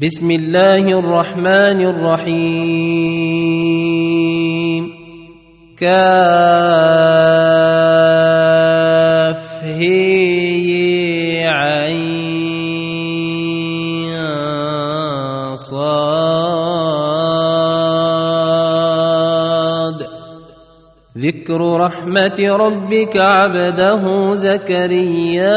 بسم الله الرحمن الرحيم. كاف عين صاد. ذكر رحمة ربك عبده زكريا.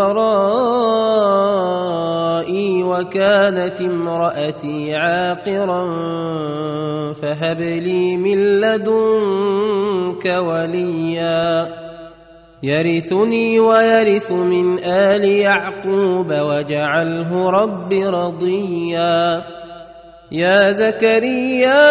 ورائي وكانت امرأتي عاقرا فهب لي من لدنك وليا. يرثني ويرث من آل يعقوب واجعله رب رضيا. يا زكريا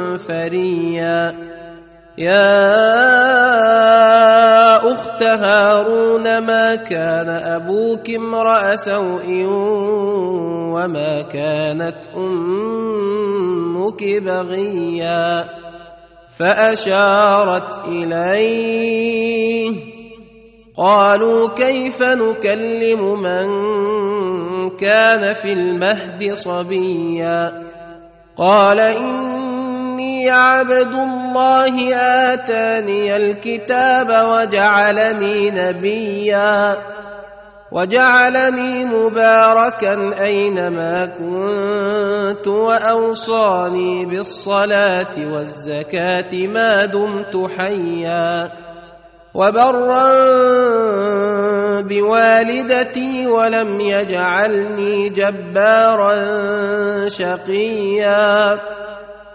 فريا. يا أخت هارون ما كان أبوك امرأ سوء وما كانت أمك بغيا؟ فأشارت إليه. قالوا كيف نكلم من كان في المهد صبيا؟ قال إني عبد الله آتاني الكتاب وجعلني نبيا وجعلني مباركا أينما كنت وأوصاني بالصلاة والزكاة ما دمت حيا وبرا بوالدتي ولم يجعلني جبارا شقيا.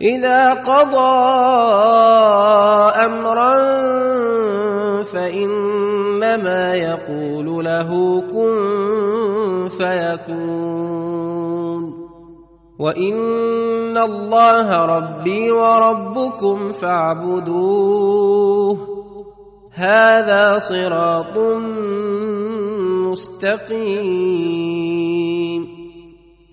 إذا قضى أمرا فإنما يقول له كن فيكون. وإن الله ربي وربكم فاعبدوه. هذا صراط مستقيم.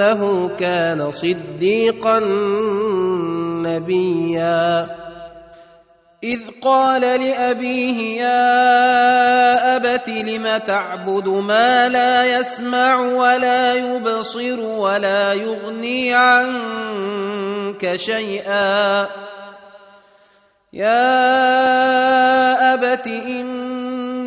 إنه كان صديقا نبيا. إذ قال لأبيه يا أبت لم تعبد ما لا يسمع ولا يبصر ولا يغني عنك شيئا. يا أبت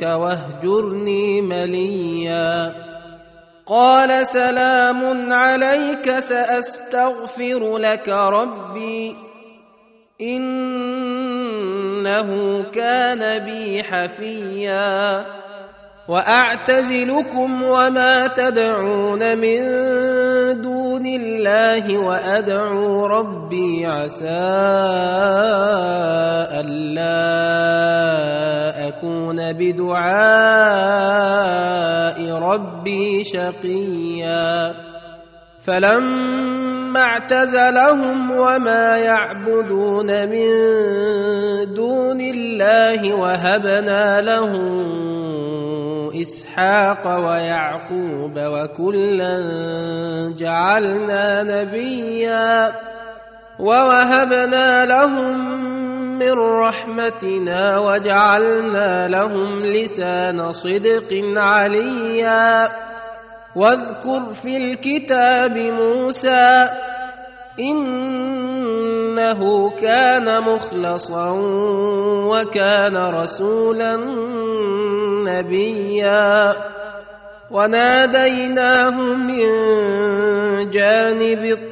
لارجمنك واهجرني مليا. قال سلام عليك سأستغفر لك ربي. إنه كان بي حفيا. وأعتزلكم وما تدعون من دون الله وأدعو ربي عسى ألا أكون بدعاء ربي شقيا. فلما اعتزلهم وما يعبدون من دون الله وهبنا له إسحاق ويعقوب وكلا جعلنا نبيا ووهبنا لهم من رحمتنا وجعلنا لهم لسان صدق عليا. واذكر في الكتاب موسى إنه كان مخلصا وكان رسولا نبيا. وناديناه من جانب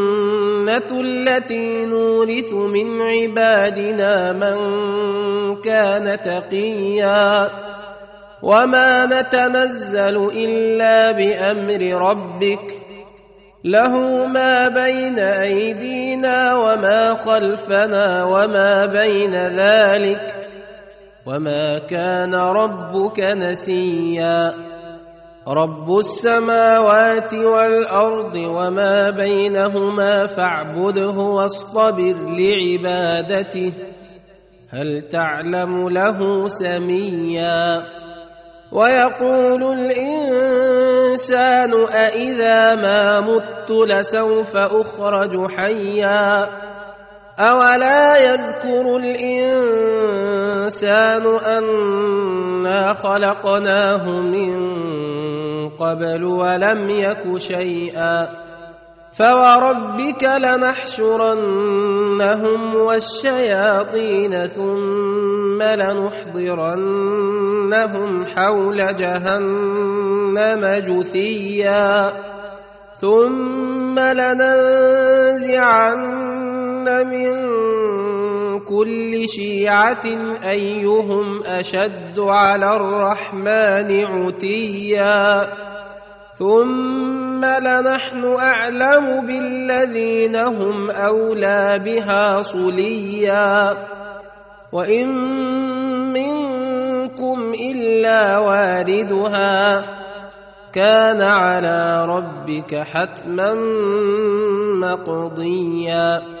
التي نورث من عبادنا من كان تقيا وما نتنزل إلا بأمر ربك له ما بين أيدينا وما خلفنا وما بين ذلك وما كان ربك نسيا رب السماوات والارض وما بينهما فاعبده واصطبر لعبادته هل تعلم له سميا ويقول الانسان أإذا ما مت لسوف اخرج حيا اولا يذكر الانسان انا خلقناه من قبل ولم يك شيئا فوربك لنحشرنهم والشياطين ثم لنحضرنهم حول جهنم جثيا ثم لننزعن من كل شيعة أيهم أشد على الرحمن عتيا. ثم لنحن أعلم بالذين هم أولى بها صليا. وإن منكم إلا واردها. كان على ربك حتما مقضيا.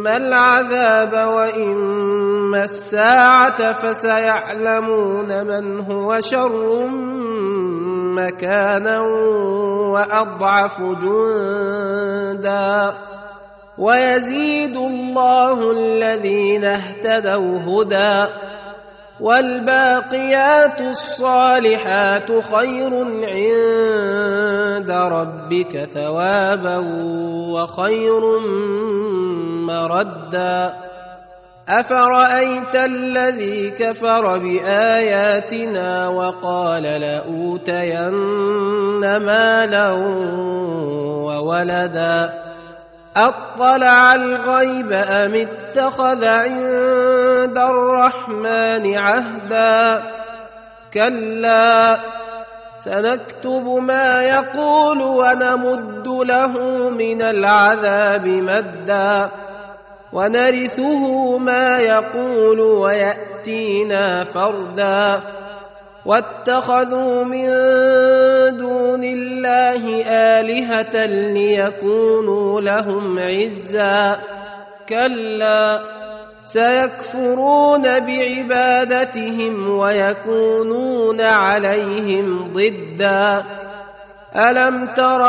إما العذاب وإما الساعة فسيعلمون من هو شر مكانا وأضعف جندا. ويزيد الله الذين اهتدوا هدى. والباقيات الصالحات خير عند ربك ثوابا وخير مردا أفرأيت الذي كفر بآياتنا وقال لأوتين مالا وولدا أطلع الغيب أم اتخذ عند الرحمن عهدا كلا سنكتب ما يقول ونمد له من العذاب مدا ونرثه ما يقول ويأتينا فردا. واتخذوا من دون الله آلهة ليكونوا لهم عزا. كلا سيكفرون بعبادتهم ويكونون عليهم ضدا. ألم تر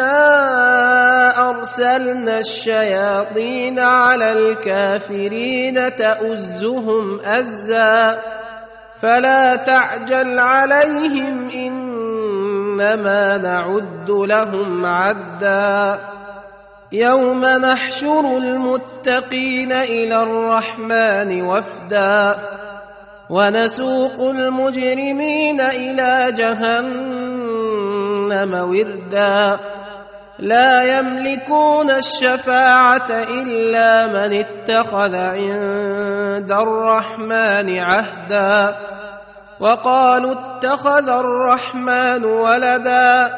انا ارسلنا الشياطين على الكافرين تؤزهم ازا فلا تعجل عليهم انما نعد لهم عدا يوم نحشر المتقين إلى الرحمن وفدا ونسوق المجرمين إلى جهنم وردا لا يملكون الشفاعة إلا من اتخذ عند الرحمن عهدا وقالوا اتخذ الرحمن ولدا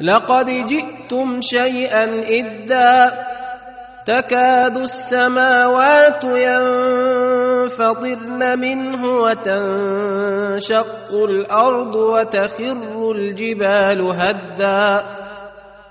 لقد جئتم شيئا إدا تكاد السماوات ينفطرن منه وتنشق الأرض وتخر الجبال هدا